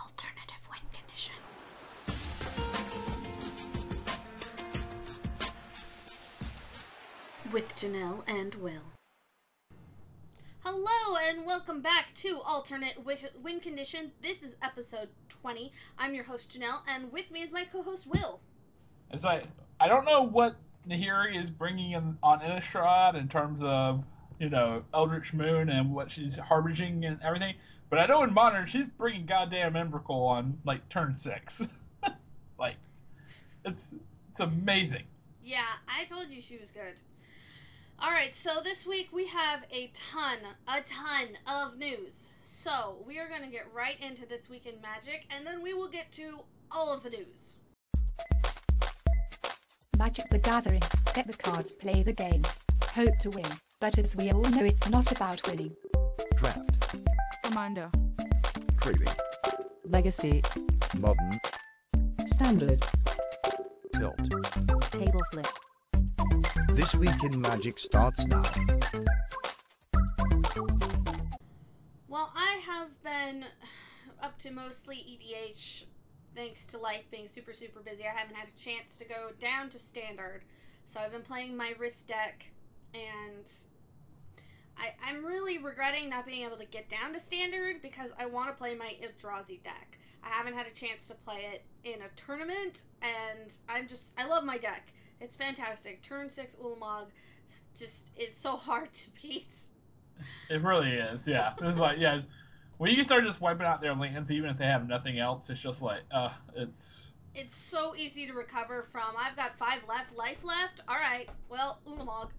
Alternative win condition. With Janaelle and Will. Hello and welcome back to Alternate Win Condition. This is episode 20. I'm your host Janaelle, and with me is my co-host Will. It's like I don't know what Nahiri is bringing in on Innistrad in terms of you know Eldritch Moon and what she's harboring and everything, but I know in Modern she's bringing goddamn Emrakul on like turn six. like it's it's amazing. Yeah, I told you she was good. All right, so this week we have a ton, a ton of news. So we are going to get right into this week in Magic, and then we will get to all of the news. Magic the Gathering. Get the cards, play the game. Hope to win. But as we all know, it's not about winning. Draft, Commander. Trading, Legacy, Modern, Standard, Tilt. Table Flip, This Week in Magic starts now. Well, I have been up to mostly EDH thanks to life being super, super busy. I haven't had a chance to go down to standard. So I've been playing my wrist deck, and I, I'm really regretting not being able to get down to standard because I want to play my Eldrazi deck. I haven't had a chance to play it in a tournament, and I'm just, I love my deck. It's fantastic. Turn 6 Ulamog, just, it's so hard to beat. It really is. Yeah, it's like yeah. When you start just wiping out their lands, even if they have nothing else, it's just like uh, it's It's so easy to recover from. I've got five left, life left. All right. Well, Ulamog.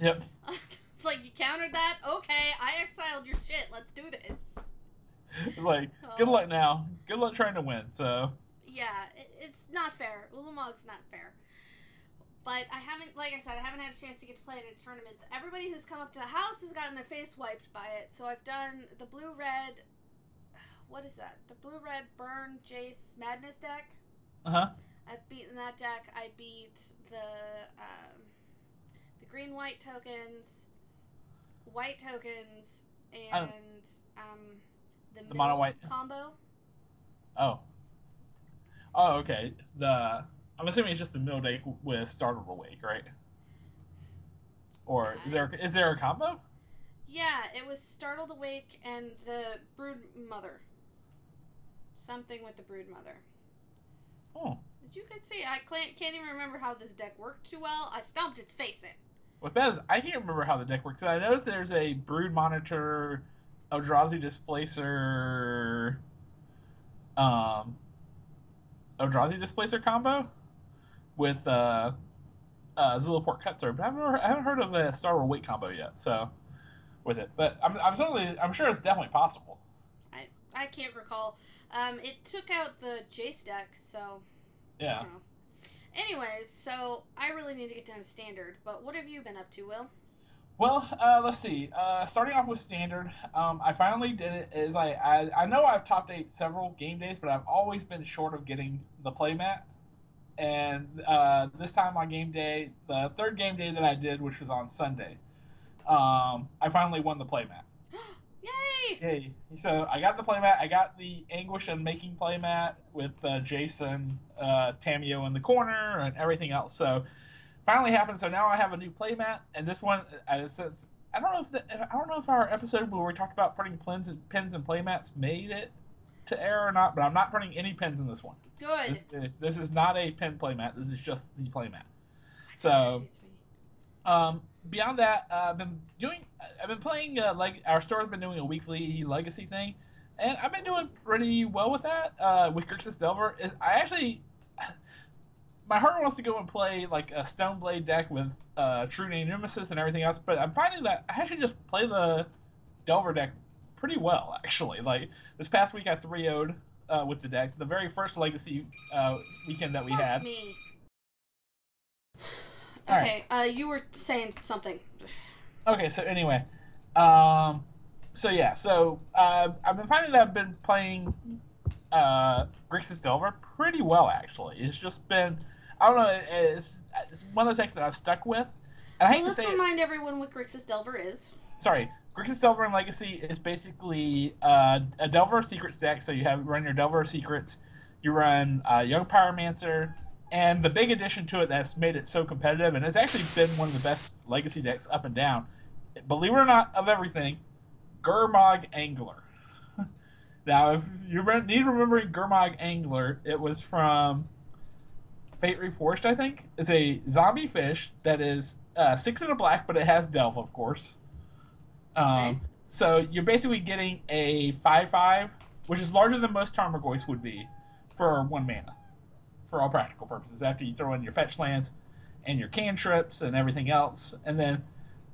yep. it's like you countered that. Okay, I exiled your shit. Let's do this. It's like good luck now. Good luck trying to win. So Yeah, it, it's not fair. Ulamog's not fair. But I haven't, like I said, I haven't had a chance to get to play in a tournament. Everybody who's come up to the house has gotten their face wiped by it. So I've done the blue red. What is that? The blue red burn Jace Madness deck. uh huh. I've beaten that deck. I beat the um, the green white tokens, white tokens, and um, the, The mono white. combo. Oh. Oh, okay. The I'm assuming it's just the mill deck with Startled Awake, right? Or is there is there a combo? Yeah, it was Startled Awake and the Brood Mother. Something with the Brood Mother. Oh, As you can see, I can't, can't even remember how this deck worked too well. I stomped its face in. What's that is, I can't remember how the deck works. I know that there's a Brood Monitor, Eldrazi Displacer, um, Eldrazi Displacer combo with uh, uh, Zulaport Cutthroat, but I haven't, heard, I haven't heard of a Startled Awake combo yet. So with it, but I'm, I'm certainly I'm sure it's definitely possible. I I can't recall. Um, it took out the Jace deck, so Yeah. know. Anyways, so I really need to get down to standard. But what have you been up to, Will? Well, uh, let's see. Uh, starting off with standard, um, I finally did it. Is I, I I know I've topped eight several game days, but I've always been short of getting the playmat. And uh, this time on game day, the third game day that I did, which was on Sunday, um, I finally won the playmat. Yay! So I got the playmat. I got the Anguished Unmaking playmat with uh, Jason, uh, Tamiyo in the corner, and everything else. So finally happened. So now I have a new playmat, and this one, uh, since I don't know if the, I don't know if our episode where we talked about putting pins and pins and playmats made it to air or not, but I'm not putting any pins in this one. Good. This, this is not a pin playmat. This is just the playmat. So. Um, beyond that, uh, I've been doing. I've been playing. Uh, like our store's been doing a weekly legacy thing, and I've been doing pretty well with that. Uh, with Grixis Delver, is I actually. My heart wants to go and play like a Stoneblade deck with uh, True Name Nemesis and everything else, but I'm finding that I actually just play the Delver deck pretty well. Actually, like this past week I 3 0'd uh, with the deck. The very first legacy uh, weekend that we Fuck had. me. All right. Okay, uh, you were saying something. Okay, so anyway, um, so yeah, so uh, I've been finding that I've been playing uh, Grixis Delver pretty well actually. It's just been, I don't know. It's, it's one of those decks that I've stuck with. And I hate Well, to let's say, it, remind everyone what Grixis Delver is. sorry, Grixis Delver and Legacy is basically uh, a Delver Secrets deck. So you have run your Delver Secrets, you run uh, Young Pyromancer, and the big addition to it that's made it so competitive, and it's actually been one of the best Legacy decks up and down. Believe it or not, of everything, Gurmag Angler. now, if you need remembering Gurmag Angler, it was from Fate Reforged, I think. It's a zombie fish that is uh, six in a black, but it has Delve, of course. Um, Okay. So you're basically getting a 5 5, which is larger than most Tarmogoyfs would be for one mana, for all practical purposes, after you throw in your fetch lands and your cantrips and everything else. And then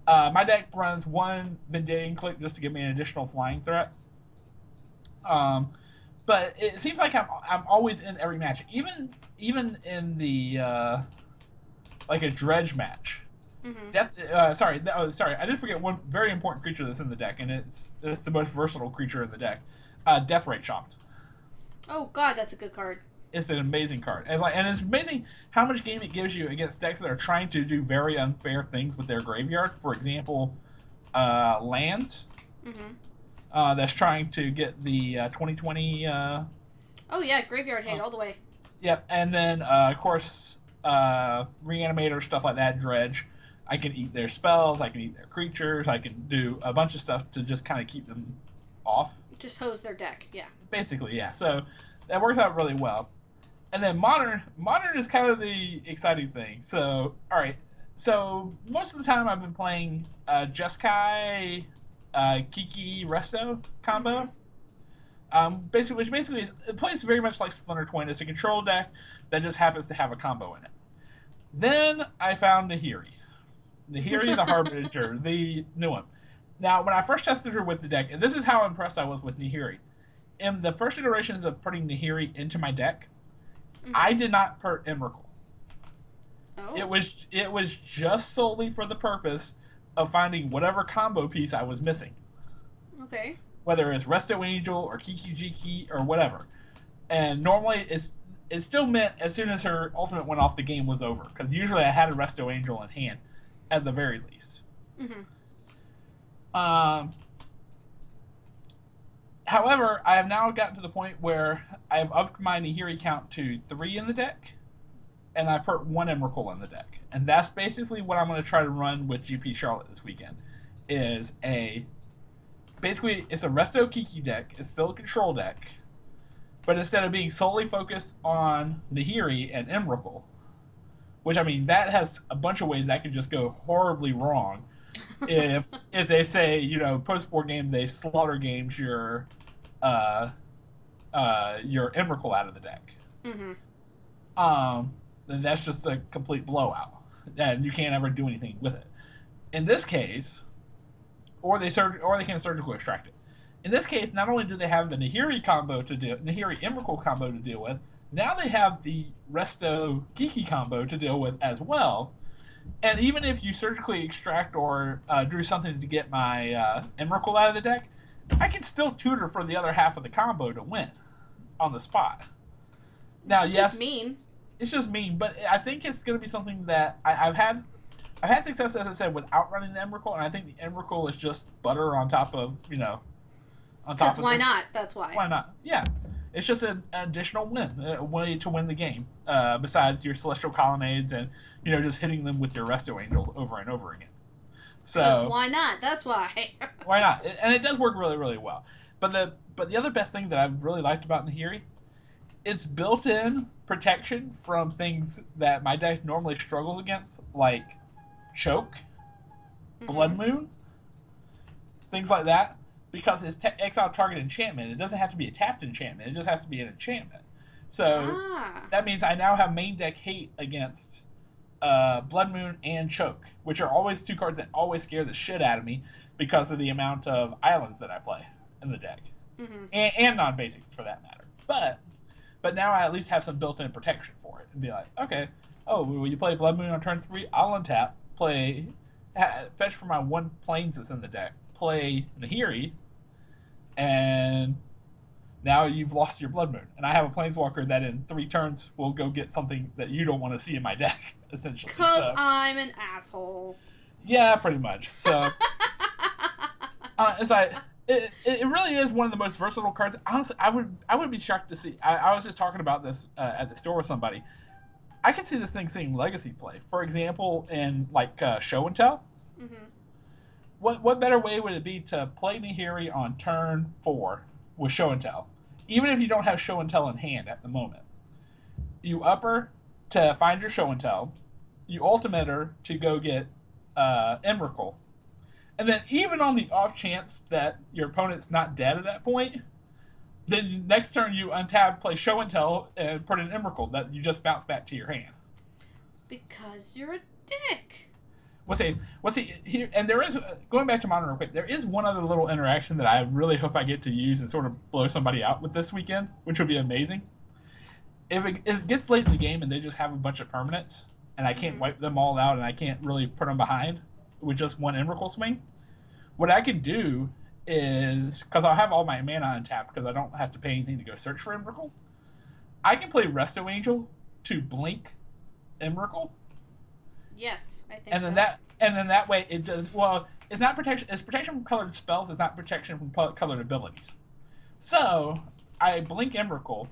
uh, my deck runs one Vendilion Clique just to give me an additional flying threat. Um, but it seems like I'm I'm always in every match, even even in the uh, like a dredge match. Mm-hmm. Death. Uh, sorry, oh, sorry. I did forget one very important creature that's in the deck, and it's it's the most versatile creature in the deck. Uh, Deathrite Shaman. Oh god, that's a good card. It's an amazing card, and like, and it's amazing how much game it gives you against decks that are trying to do very unfair things with their graveyard. For example, uh, lands. Mm-hmm. Uh, that's trying to get the uh, 2020. Uh, Oh yeah, graveyard hate Oh. all the way. Yep, and then uh, of course uh, reanimator stuff like that. Dredge, I can eat their spells. I can eat their creatures. I can do a bunch of stuff to just kind of keep them off. Just hose their deck. Yeah. Basically, yeah. So that works out really well. And then modern, modern is kind of the exciting thing. So all right, so most of the time I've been playing uh, Jeskai, uh, Kiki Resto combo. Um, basically, which basically is it plays very much like Splinter Twin. It's a control deck that just happens to have a combo in it. Then I found Nahiri, Nahiri the Harbinger, the new one. Now, when I first tested her with the deck, and this is how impressed I was with Nahiri. In the first iterations of putting Nahiri into my deck, Mhm. I did not put Emrakul. Oh. It was it was just solely for the purpose of finding whatever combo piece I was missing okay. whether it's Resto Angel or Kiki Jiki or whatever. And normally it's it still meant as soon as her ultimate went off, the game was over. Because usually I had a Resto Angel in hand, at the very least. Mm-hmm. Um, however, I have now gotten to the point where I have upped my Nahiri count to three in the deck, and I put one Emrakul in the deck. And that's basically what I'm going to try to run with GP Charlotte this weekend. Is a basically it's a Resto Kiki deck. It's still a control deck, but instead of being solely focused on Nahiri and Emrakul, which I mean that has a bunch of ways that could just go horribly wrong if if they say you know post board game they slaughter games your uh uh your Emrakul out of the deck, Mm-hmm. um then that's just a complete blowout, and you can't ever do anything with it. In this case, or they surg- or they can surgically extract it. In this case, not only do they have the Nahiri combo to deal, Nahiri Emrakul combo to deal with, now they have the Resto Kiki combo to deal with as well. And even if you surgically extract or uh, drew something to get my uh, Emrakul out of the deck, I can still tutor for the other half of the combo to win on the spot. Now, yes. It's yes, just mean. it's just mean, but I think it's going to be something that I, I've had. I've had success, as I said, without running the Emrakul, and I think the Emrakul is just butter on top of you know, on top Because of why this- not? That's why. Why not? Yeah, it's just an additional win, a way to win the game. Uh, besides your celestial colonnades and you know just hitting them with your resto angels over and over again. So why not? That's why. why not? And it does work really, really well. But the but the other best thing that I've really liked about Nahiri, it's built-in protection from things that my deck normally struggles against, like choke, blood Mm-hmm. moon, things like that. Because it's te- exile target enchantment, it doesn't have to be a tapped enchantment. It just has to be an enchantment. So Ah. that means I now have main deck hate against uh, Blood Moon and Choke, which are always two cards that always scare the shit out of me because of the amount of islands that I play in the deck, Mm-hmm. and, and non basics for that matter. But but now I at least have some built-in protection for it, and be like, okay, oh, will you play Blood Moon on turn three? I'll untap, play, ha- fetch for my one plains that's in the deck, play Nahiri, and now you've lost your Blood Moon. And I have a Planeswalker that in three turns will go get something that you don't want to see in my deck, essentially. Because So, I'm an asshole. yeah, pretty much. So Uh, like it, it really is one of the most versatile cards. Honestly, I would I would be shocked to see. I, I was just talking about this uh, at the store with somebody. I could see this thing seeing legacy play. For example, in like uh, show and tell. hmm What what better way would it be to play Nahiri on turn four with show and tell, even if you don't have show and tell in hand at the moment? You upper to find your show and tell. You ultimate her to go get uh, Emrakul. And then even on the off chance that your opponent's not dead at that point, then next turn you untap, play show and tell, and put an Emrakul that you just bounce back to your hand. Because you're a dick. What's it? What's it here? And there is going back to modern real quick. There is one other little interaction that I really hope I get to use and sort of blow somebody out with this weekend, which would be amazing. If it, if it gets late in the game and they just have a bunch of permanents, and I can't Mhm. wipe them all out, and I can't really put them behind with just one Emrakul swing, what I can do is because I'll have all my mana untapped because I don't have to pay anything to go search for Emrakul. I can play Resto Angel to blink Emrakul Yes, I think and so. then that and then that way it does well it's not protection it's protection from colored spells it's not protection from colored abilities. So i blink emrakul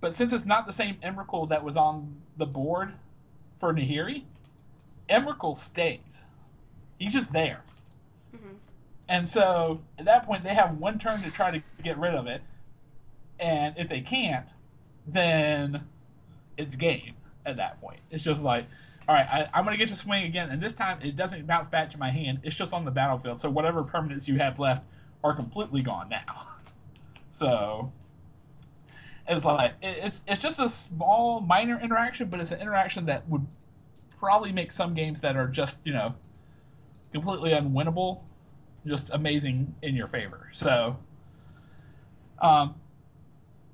but since it's not the same emrakul that was on the board for nahiri emrakul stays. He's just there. Mhm. and so at that point they have one turn to try to get rid of it. And if they can't then it's game at that point. It's just like all right, I, I'm going to get to swing again, and this time it doesn't bounce back to my hand. It's just on the battlefield, so whatever permanents you have left are completely gone now. So it's like it's it's just a small, minor interaction, but it's an interaction that would probably make some games that are just you know completely unwinnable, just amazing in your favor. So, um,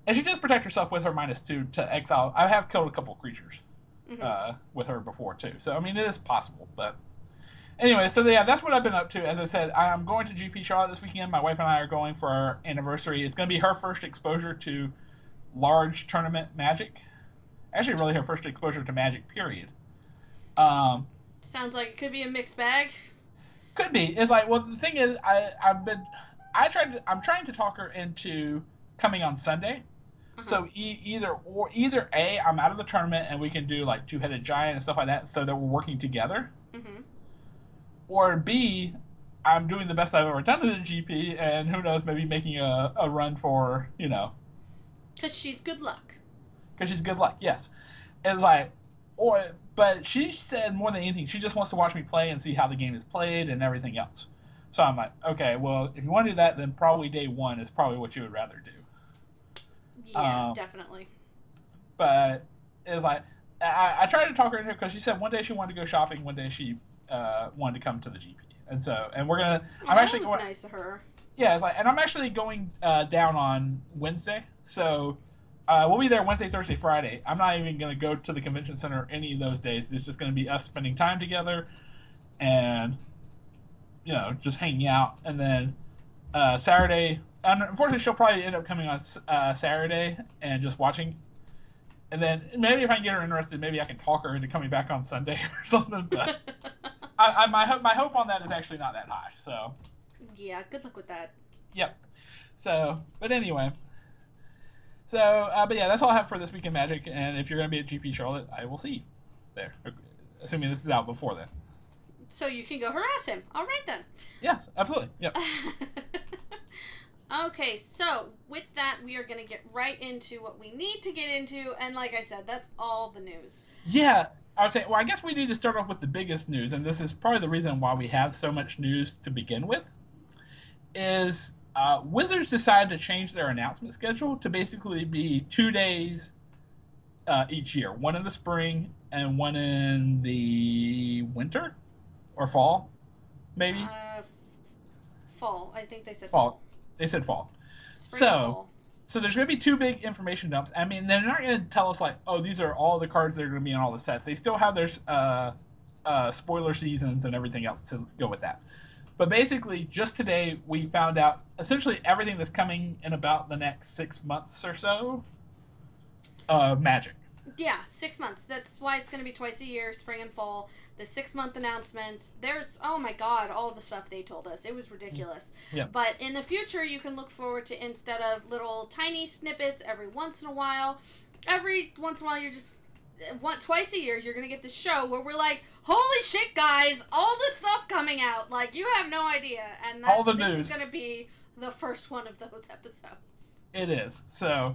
and she does protect herself with her minus two to exile. I have killed a couple creatures Mhm. uh, with her before too. So I mean, it is possible. But anyway, so yeah, that's what I've been up to. As I said, I'm going to GP Charlotte this weekend. My wife and I are going for our anniversary. It's going to be her first exposure to large tournament Magic. Actually, really her first exposure to Magic. Period. Um, Sounds like it could be a mixed bag. could be. It's like, well, the thing is, I I've been, I tried to, I'm trying to talk her into coming on Sunday. Uh-huh. So e- either or either a I'm out of the tournament and we can do like two headed giant and stuff like that, so that we're working together. hmm Or b I'm doing the best I've ever done at a GP, and who knows, maybe making a, a run for you know Because she's good luck. because she's good luck. Yes, it's like, or but she said more than anything, she just wants to watch me play and see how the game is played and everything else. So I'm like, okay, well, if you want to do that, then probably day one is probably what you would rather do. Yeah, Um, definitely. But it's like, I, I tried to talk her into it because she said one day she wanted to go shopping, one day she uh, wanted to come to the GP, and so and we're gonna. Oh, I'm actually was going. nice of her. Yeah, it's like, and I'm actually going uh, down on Wednesday, so uh, we'll be there Wednesday, Thursday, Friday. I'm not even going to go to the convention center any of those days. It's just going to be us spending time together, and you know, just hanging out. And then uh, Saturday, unfortunately, she'll probably end up coming on uh, Saturday and just watching. And then maybe if I can get her interested, maybe I can talk her into coming back on Sunday or something. But I, I, my hope, my hope on that is actually not that high. So. yeah, good luck with that. Yep. So, but anyway. So, uh, but yeah, that's all I have for this week in Magic. And if you're going to be at GP Charlotte, I will see you there. Assuming this is out before then. So you can go harass him. All right then. Yes, absolutely. Yep. okay, so with that, we are going to get right into what we need to get into. And like I said, that's all the news. Yeah, I would say. Well, I guess we need to start off with the biggest news, and this is probably the reason why we have so much news to begin with. Is uh, Wizards decided to change their announcement schedule to basically be two days uh, each year, one in the spring and one in the winter or fall, maybe. Uh, f- fall. I think they said Fall. fall. They said fall. Spring So- fall. So there's going to be two big information dumps. I mean, they're not going to tell us like, oh, these are all the cards that are going to be in all the sets. They still have their uh, uh, spoiler seasons and everything else to go with that. But basically, just today we found out essentially everything that's coming in about the next six months or so. Uh, Magic. Yeah, six months. That's why it's going to be twice a year, spring and fall. The six month announcements. There's, oh my god, all the stuff they told us. It was ridiculous. Yeah. But in the future, you can look forward to instead of little tiny snippets every once in a while, every once in a while, you're just. One, twice a year, you're gonna get the show where we're like, "Holy shit, guys! All the stuff coming out, like you have no idea." And that's, All the this news. is gonna be the first one of those episodes. It is. So,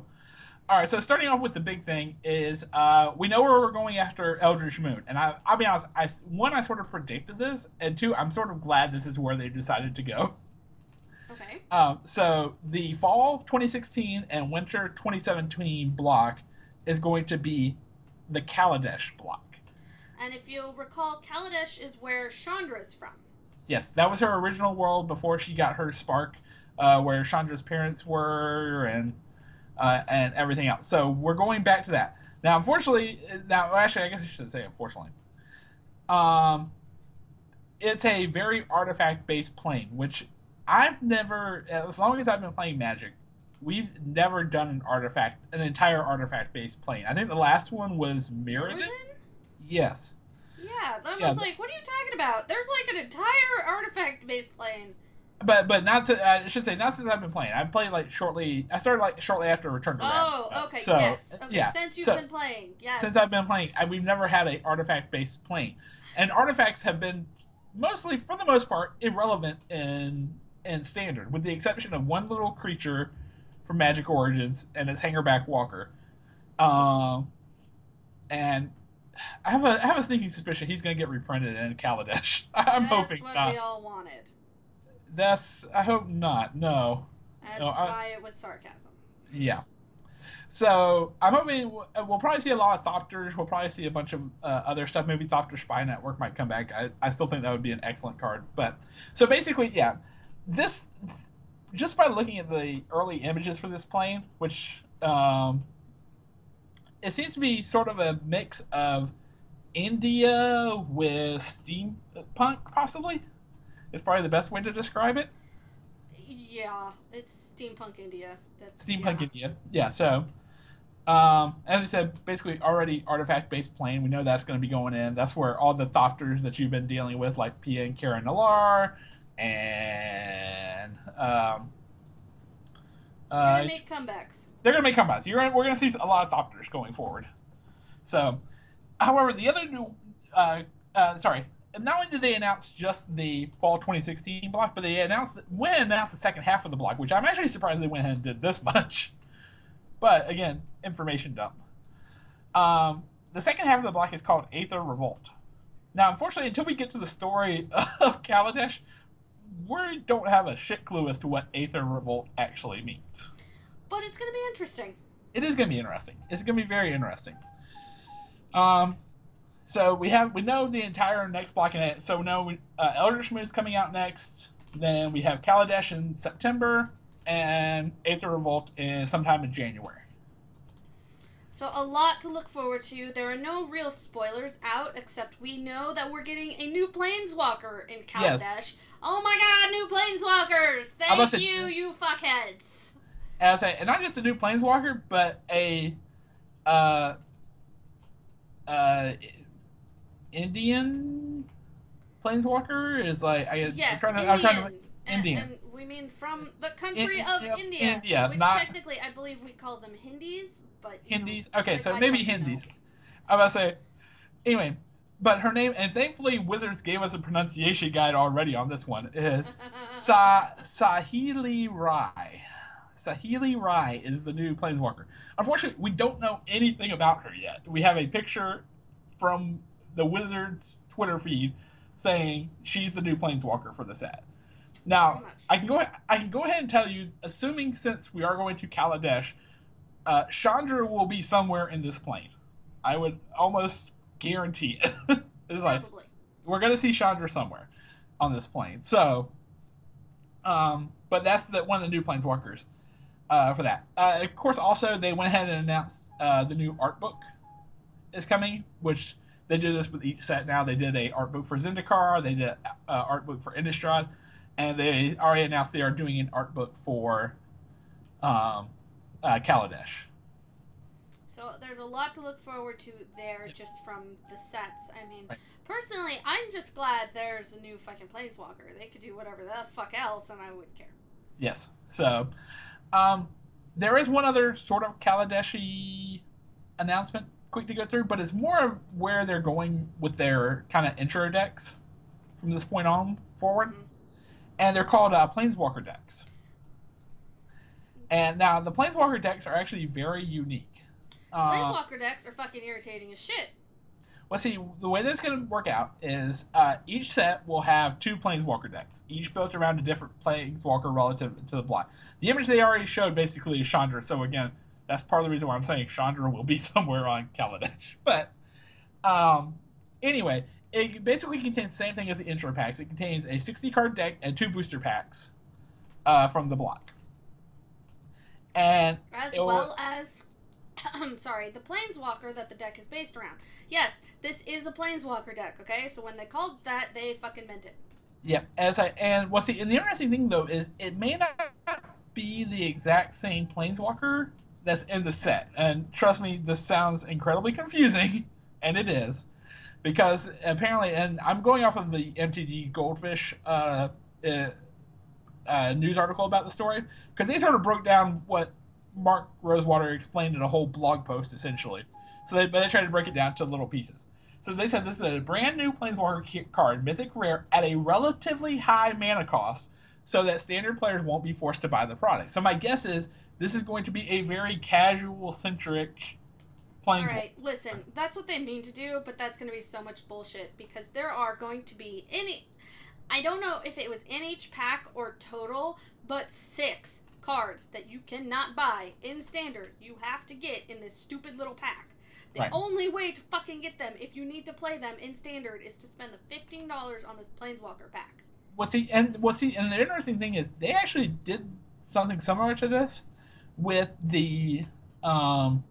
all right. So starting off with the big thing is uh, we know where we're going after Eldritch Moon, and I, I'll be honest. I one I sort of predicted this, and two I'm sort of glad this is where they decided to go. Okay. Um, so the fall 2016 and winter 2017 block is going to be the Kaladesh block. And if you'll recall, Kaladesh is where Chandra's from. Yes, that was her original world before she got her spark, uh, where Chandra's parents were and uh, and everything else. So we're going back to that. Now, unfortunately, now actually, I guess I should say unfortunately. Um, it's a very artifact-based plane, which I've never, as long as I've been playing Magic, we've never done an artifact, an entire artifact-based plane. I think the last one was Mirrodin. Yes. Yeah, that Yeah, was like, what are you talking about? There's like an entire artifact based plane. But but not to, I should say not since I've been playing. I've played like shortly. I started like shortly after Return to the Oh, Ravnica. okay, So, yes. Okay, yeah. since you've So, been playing, yes. since I've been playing, I, we've never had a artifact based plane, and artifacts have been mostly, for the most part, irrelevant in in standard, with the exception of one little creature from Magic Origins and its Hangerback Walker. Um, and I have a I have a sneaking suspicion he's going to get reprinted in Kaladesh. I'm That's hoping what not. we all wanted. That's I hope not. No. That's No, I- why it was sarcasm. Yeah. So I'm hoping we'll we'll probably see a lot of Thopters. We'll probably see a bunch of uh, other stuff. Maybe Thopter Spy Network might come back. I, I still think that would be an excellent card. But so basically, yeah, this just by looking at the early images for this plane, which um, it seems to be sort of a mix of India with steampunk, possibly. Is probably the best way to describe it. Yeah, it's steampunk India. That's Steampunk yeah. India. Yeah, so um, as we said, basically already artifact based plane. We know that's going to be going in. That's where all the Thopters that you've been dealing with, like Pia and Kiran Nalaar, and um, uh, gonna make comebacks. they're going to make comebacks. You're gonna, we're going to see a lot of Thopters going forward. So, however, the other new, uh, uh, sorry, not only did they announce just the fall 2016 block, but they announced that, when announced the second half of the block, which I'm actually surprised they went ahead and did this much. But again, information dump. Um, the second half of the block is called Aether Revolt. Now, unfortunately, until we get to the story of Kaladesh, we don't have a shit clue as to what Aether Revolt actually means But it's gonna be interesting. it is going to be interesting. It's going to be very interesting. Um, so we have we know the entire next block in it. So we know we, uh, Eldritch Moon is coming out next. Then we have Kaladesh in September, and Aether Revolt in sometime in January. So a lot to look forward to. There are no real spoilers out, except we know that we're getting a new planeswalker in Kaladesh. Yes. Oh my god, new planeswalkers! Thank say- you, you fuckheads. As a, and not just a new Planeswalker, but a uh, uh, Indian Planeswalker is like I, I'm trying to, Indian. I'm trying to, Indian. And, we mean from the country In- of yeah, India, India, which not- technically I believe we call them Hindis, but you know, Hindis. Okay, so maybe know. Hindis. I was about to say. Anyway, but her name, and thankfully Wizards gave us a pronunciation guide already on this one. Is Sa- Saheeli Rai. Saheeli Rai is the new Planeswalker. Unfortunately, we don't know anything about her yet. We have a picture from the Wizards Twitter feed saying she's the new Planeswalker for the set. Now, I can go. I can go ahead and tell you, assuming since we are going to Kaladesh, uh, Chandra will be somewhere in this plane. I would almost guarantee it. it's like Probably. we're gonna see Chandra somewhere on this plane. So, um, but that's the one of the new planeswalkers uh, for that. Uh, of course, also they went ahead and announced uh, the new art book is coming, which they do this with each set now. They did a art book for Zendikar, they did a uh, art book for Innistrad, and they already announced they are doing an art book for um, uh, Kaladesh. So So there's a lot to look forward to there just from the sets. I mean, Right. personally, I'm just glad there's a new fucking Planeswalker. They could do whatever the fuck else, and I wouldn't care. Yes. So, um, there is one other sort of Kaladeshi announcement quick to go through, but it's more of where they're going with their kind of intro decks from this point on forward. Mhm. And they're called uh, Planeswalker decks. And now the Planeswalker decks are actually very unique. Uh, Planeswalker decks are fucking irritating as shit. Well, see, the way that's going to work out is uh, each set will have two Planeswalker decks, each built around a different Planeswalker relative to the block. The image they already showed basically is Chandra, so again, that's part of the reason why I'm saying Chandra will be somewhere on Kaladesh. But um, anyway, it basically contains the same thing as the intro packs. It contains a 60 card deck and two booster packs uh, from the block. And As will- well as, I'm sorry, the Planeswalker that the deck is based around. Yes, this is a Planeswalker deck, okay? So when they called that, they fucking meant it. Yep, as I and what's the and the interesting thing though is it may not be the exact same planeswalker that's in the set, and trust me, this sounds incredibly confusing, and it is, because apparently, and I'm going off of the MTG Goldfish uh, uh, uh, news article about the story, because they sort of broke down what Mark Rosewater explained in a whole blog post essentially. So they, but they tried to break it down to little pieces. So they said this is a brand new Planeswalker card, Mythic Rare, at a relatively high mana cost, so that standard players won't be forced to buy the product. So my guess is this is going to be a very casual centric Planeswalker. Alright, listen, that's what they mean to do, but that's going to be so much bullshit because there are going to be any. I don't know if it was in each pack or total, but six cards that you cannot buy in standard. You have to get in this stupid little pack. The Right. only way to fucking get them, if you need to play them in standard, is to spend the fifteen dollars on this Planeswalker pack. Well, see, and well, see, and the interesting thing is they actually did something similar to this with the, um,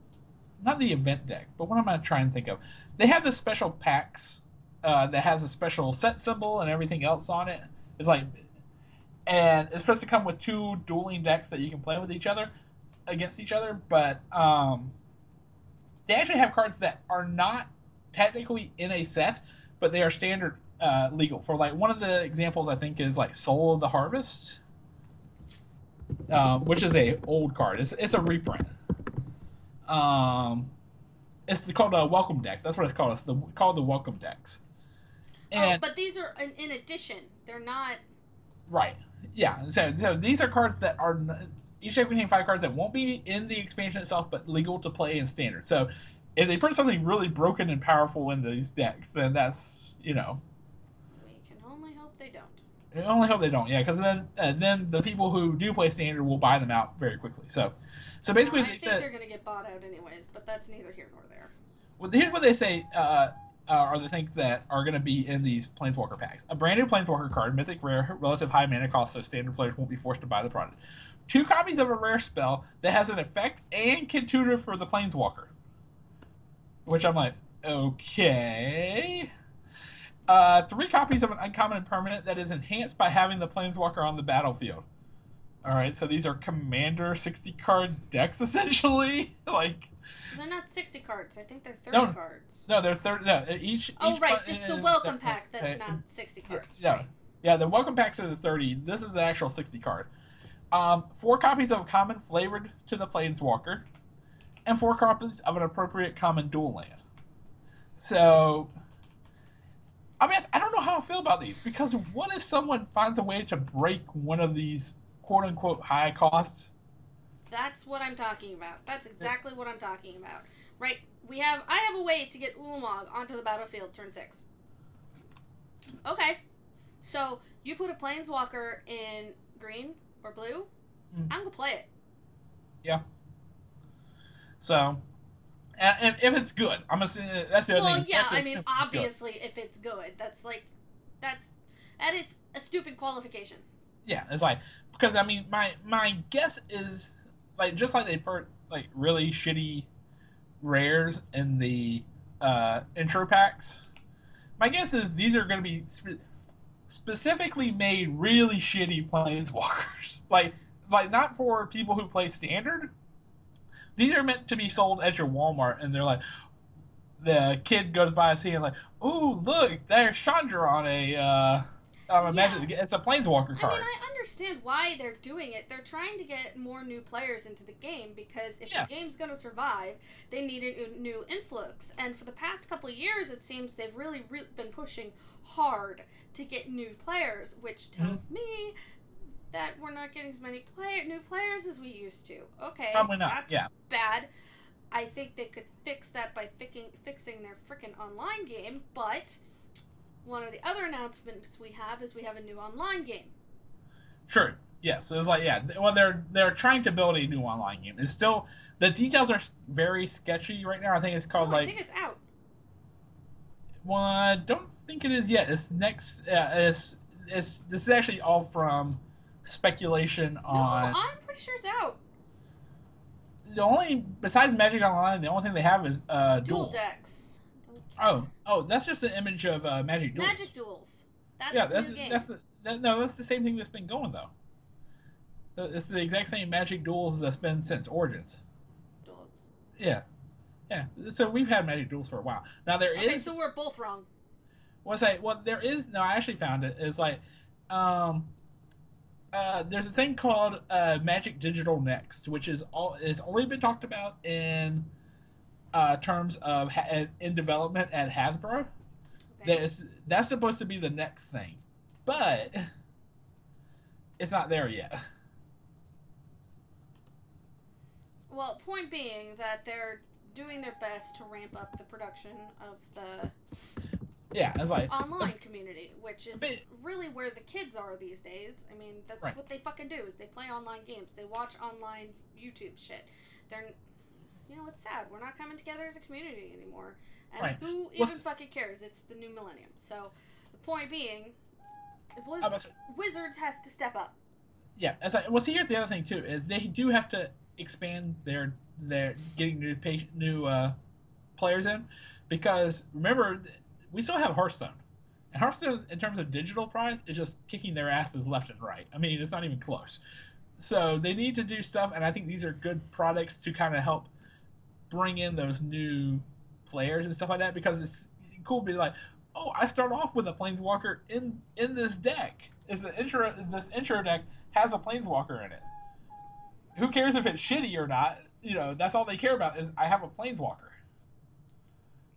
not the event deck, but what am I trying to think of? They have the special packs uh, that has a special set symbol and everything else on it. It's like, and it's supposed to come with two dueling decks that you can play with each other against each other, but um, they actually have cards that are not technically in a set, but they are standard uh, legal. For like one of the examples, I think is like Soul of the Harvest, um, which is a old card. It's it's a reprint. Um, it's called a welcome deck. That's what it's called. It's the called the welcome decks. oh, but these are in, in addition. They're not. Right. Yeah. So, so these are cards that are each deck contain five cards that won't be in the expansion itself, but legal to play in standard. So if they put something really broken and powerful in these decks, then that's you know. We can only hope they don't. I only hope they don't. Yeah, because then uh, then the people who do play standard will buy them out very quickly. So so basically I they think said they're gonna get bought out anyways, but that's neither here nor there. Well, here's what they say uh, uh, are the things that are going to be in these Planeswalker packs. A brand new Planeswalker card, Mythic Rare, relative high mana cost, so standard players won't be forced to buy the product. Two copies of a rare spell that has an effect and can tutor for the Planeswalker. Which I'm like, okay. Uh, three copies of an uncommon and permanent that is enhanced by having the Planeswalker on the battlefield. Alright, so these are Commander 60 card decks essentially. like, They're not sixty cards. I think they're thirty No. cards. no, they're thirty. No, each. Oh each right, one- it's the welcome pack that's uh, not sixty cards. yeah. right. Yeah, the welcome packs are the 30. This is the actual 60 card. Um, four copies of a common flavored to the Planeswalker, and four copies of an appropriate common dual land. So, I mean, I don't know how I feel about these because what if someone finds a way to break one of these quote unquote high costs? That's what I'm talking about. That's exactly what I'm talking about. Right? We have I have a way to get Ulamog onto the battlefield turn six. Okay. So you put a planeswalker in green or blue, Mm. I'm gonna play it. Yeah. So, and if, if it's good, I'm gonna say that's the other Well, thing. yeah, I mean it's good. obviously if it's good. That's like that's that is a stupid qualification. Yeah, it's like because I mean my my guess is like just like they put like really shitty rares in the uh, intro packs. My guess is these are going to be spe- specifically made really shitty planeswalkers. like like not for people who play standard, these are meant to be sold at your Walmart, and they're like, the kid goes by and seeing like, "Ooh, look, there's Chandra on a uh, a Yeah. It's a planeswalker card. I mean, I understand why they're doing it. They're trying to get more new players into the game because if Yeah. the game's going to survive, they need a new- influx. And for the past couple of years, it seems they've really, re- been pushing hard to get new players, which Mm-hmm. tells me that we're not getting as many player new players as we used to. Okay, Probably not, That's yeah. bad. I think they could fix that by fixing fixing their freaking online game, but one of the other announcements we have is we have a new online game. Sure. Yes. It's like yeah. Well, they're they're trying to build a new online game. It's still the details are very sketchy right now. I think it's called Oh, I think it's out. Well, I don't think it is yet. It's next. Uh, it's it's this is actually all from speculation on. No, I'm pretty sure it's out. the only besides Magic Online. The only thing they have is uh Dual duel. decks. Oh, oh, that's just an image of uh, Magic Duels. Magic duels. That's yeah, that's new game. that's the, that, no, that's the same thing that's been going though. It's the exact same Magic Duels that's been since Origins. duels. Yeah, yeah. So we've had Magic Duels for a while. Now there is. Okay, so we're both wrong. What's that? Well, there is. No, I actually found it. It's like, um, uh, there's a thing called uh, Magic Digital Next, which is all. It's only been talked about in uh, terms of ha- in development at Hasbro. Okay. That's that's supposed to be the next thing, but it's not there yet. Well, point being that they're doing their best to ramp up the production of the Yeah, it's like online community, which is bit- really where the kids are these days. I mean, that's Right. what they fucking do is they play online games. They watch online YouTube shit. They're you know, it's sad. We're not coming together as a community anymore. And Right. who Well, even fucking cares? It's the new millennium. So, the point being, Blizz- I Wizards has to step up. yeah. It's like well, see, here's the other thing too is they do have to expand their their getting new patient, new uh, players in because remember we still have Hearthstone. And Hearthstone, in terms of digital product, is just kicking their asses left and right. I mean, it's not even close. So they need to do stuff, and I think these are good products to kind of help bring in those new players and stuff like that because it's cool to be like, oh, I start off with a planeswalker in in this deck. Is the intro this intro deck has a planeswalker in it? Who cares if it's shitty or not? You know, that's all they care about is I have a planeswalker.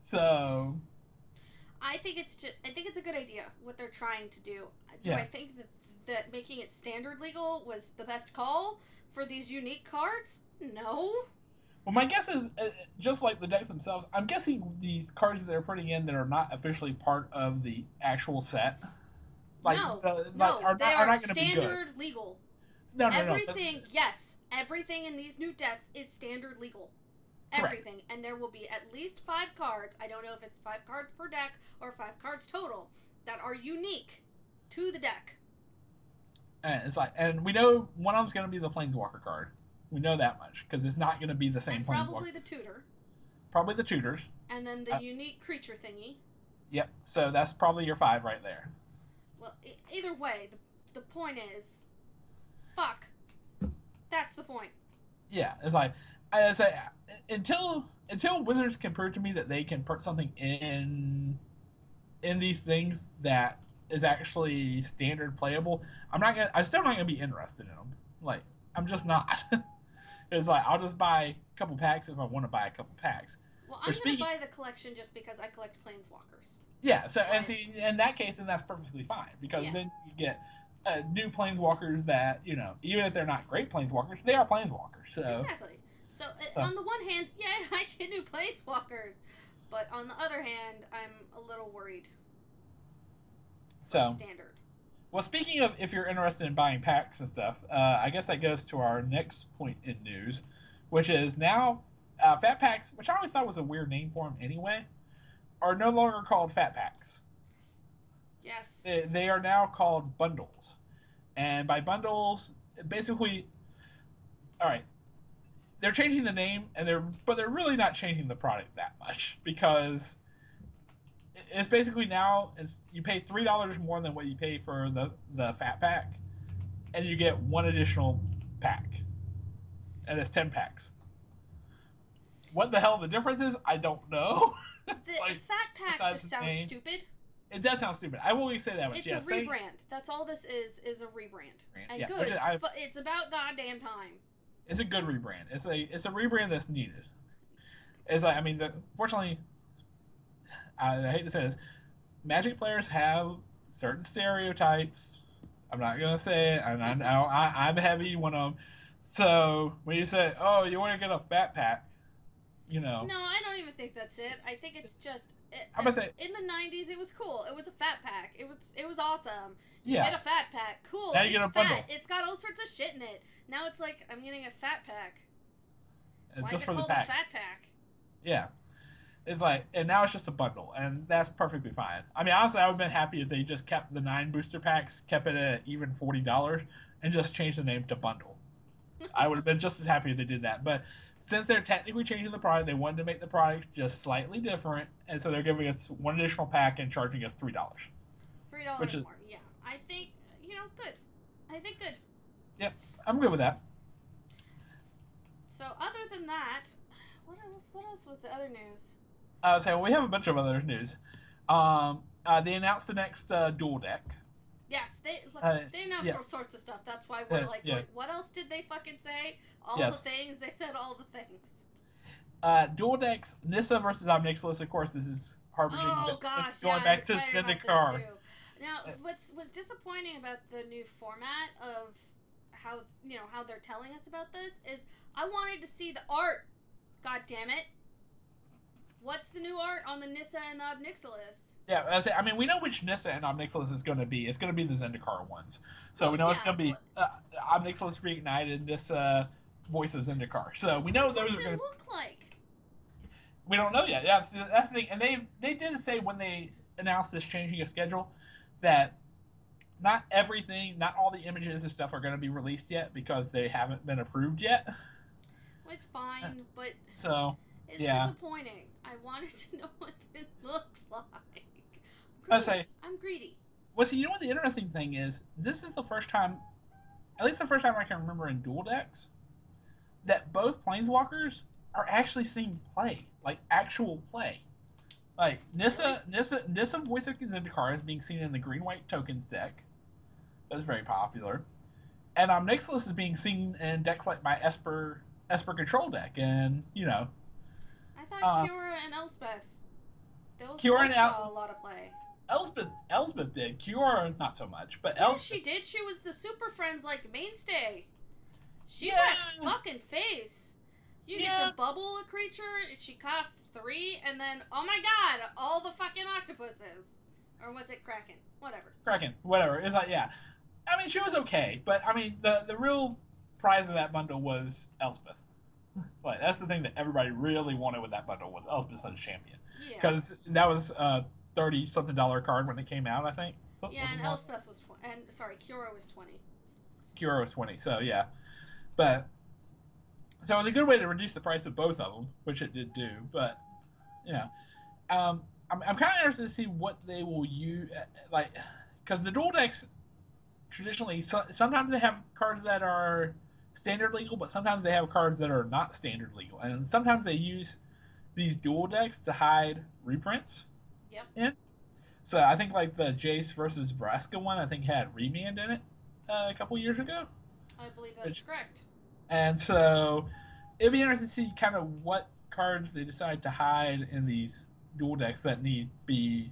So I think it's just, I think it's a good idea what they're trying to do. Do Yeah. I think that that making it standard legal was the best call for these unique cards? No. Well, my guess is uh, just like the decks themselves. I'm guessing these cards that they're putting in that are not officially part of the actual set, like, no, uh, no, like, are they not, are, are not going to be good. standard legal. No, no, no. everything, yes, everything in these new decks is standard legal. Correct. Everything, and there will be at least five cards. I don't know if it's five cards per deck or five cards total that are unique to the deck. And it's like, and we know one of them's going to be the planeswalker card. We know that much because it's not going to be the same and probably the tutor, Probably the tutors. and then the Uh, unique creature thingy. Yep. So that's probably your five right there. Well, e- either way, the, the point is, fuck. That's the point. Yeah, it's like I say until until Wizards can prove to me that they can put something in in these things that is actually standard playable, I'm not gonna. I'm still not gonna be interested in them. Like I'm just not. it's like I'll just buy a couple packs if I want to buy a couple packs. Well, I'm speaking- gonna buy the collection just because I collect planeswalkers. Yeah. So and see, in that case, then that's perfectly fine because Yeah. then you get. Uh, new planeswalkers that you know, even if they're not great planeswalkers, they are planeswalkers. So Exactly. So, uh, on the one hand, yeah, I get new planeswalkers, but on the other hand, I'm a little worried. so standard. Well, speaking of if you're interested in buying packs and stuff, uh, I guess that goes to our next point in news, which is now uh, Fat Packs, which I always thought was a weird name for them anyway, are no longer called Fat Packs. Yes. They, they are now called bundles. And by bundles, basically, all right, they're changing the name, and they're but they're really not changing the product that much because it's basically now it's you pay three dollars more than what you pay for the the fat pack, and you get one additional pack, and it's ten packs. what the hell the difference is, I don't know. The Like, fat pack just sounds name. stupid. it does sound stupid. I won't say that much. It's yeah, a rebrand. That's all this is. Is a rebrand. And yeah, good. I- it's about goddamn time. It's a good rebrand. It's a it's a rebrand that's needed. It's like I mean, the, fortunately, I, I hate to say this, Magic players have certain stereotypes. I'm not gonna say it, and I know I, I'm heavy one of them. So when you say, "Oh, you want to get a fat pack," you know, No, I don't even think that's it. I think it's just. It, I'm gonna say- in the '90s, it was cool. It was a fat pack. It was it was awesome. yeah, Get a fat pack. Cool. Now you it's get a bundle. It's got all sorts of shit in it. Now it's like I'm getting a fat pack. and Why just is it called a fat pack? Yeah. It's like, and now it's just a bundle, and that's perfectly fine. I mean, honestly, I would have been happy if they just kept the nine booster packs, kept it at even forty dollars, and just changed the name to bundle. I would have been just as happy if they did that. But since they're technically changing the product, they wanted to make the product just slightly different, and so they're giving us one additional pack and charging us three dollars. Three dollars Which is- more. Yeah, I think you know good. I think good. Yep, I'm good with that. So other than that, what else? What else was the other news? Uh, so we have a bunch of other news. Um, uh, they announced the next uh, duel deck. Yes, they Uh, they announced yeah. all sorts of stuff. That's why we're Yeah, like, yeah. like, what else did they fucking say? All Yes. the things they said. All the things. Uh, duel decks, Nissa versus Ob Nixilis. Of course, this is harboring. Oh this gosh, is going yeah, back to Zendikar. Now, Uh, what's what's disappointing about the new format of how you know how they're telling us about this is I wanted to see the art. God damn it! What's the new art on the Nissa and the? Yeah, I say. I mean, we know which Nissa and Ob Nixilis is going to be. It's going to be the Zendikar ones. So we Oh, know it's going to be uh, Ob Nixilis reignited, Nissa voice of car. So we know those are going. to... look like? We don't know yet. Yeah, that's, that's the thing. And they they did say when they announced this changing of schedule that not everything, not all the images and stuff are going to be released yet because they haven't been approved yet. Which fine, uh, but So it's Yeah. disappointing. I wanted to know what it looks like. I say- I'm greedy. Well, see, you know what the interesting thing is? This is the first time, at least the first time I can remember in duel decks, that both planeswalkers are actually seeing play, like actual play. Like Nissa, Nissa, Nissa voice of Zendikar is being seen in the green white tokens deck. That's very popular, and Ob Nixilis is being seen in decks like my Esper Esper Control deck, and you know, I thought Uh, Kiora and Elspeth. Those Kiora and El- saw a lot of play. Elspeth Elspeth did, Kiora not so much, but Yes, Elspeth. she did. She was the Super Friends like mainstay. She Yeah. wrecked fucking face. You get to bubble a creature. She costs three, and then oh my god, all the fucking octopuses, or was it Kraken? Whatever. Kraken, whatever. It's like yeah. I mean, she was okay, but I mean, the the real prize of that bundle was Elspeth. Like that's the thing that everybody really wanted with that bundle was Elspeth as champion Yeah. because that was a thirty something dollar card when it came out. I think. So, Yeah, and? Elspeth was tw- and sorry, Kiora was twenty. Kiora was twenty. So yeah, but so it was a good way to reduce the price of both of them, which it did do. But yeah, um, I'm I'm kind of interested to see what they will use, like, because the duel decks traditionally so, sometimes they have cards that are standard legal, but sometimes they have cards that are not standard legal, and sometimes they use these duel decks to hide reprints. Yep. In. So I think like the Jace versus Vraska one, I think had remand in it uh, a couple years ago. I believe that's Which- correct. And so it'd be interesting to see kind of what cards they decide to hide in these duel decks that need be.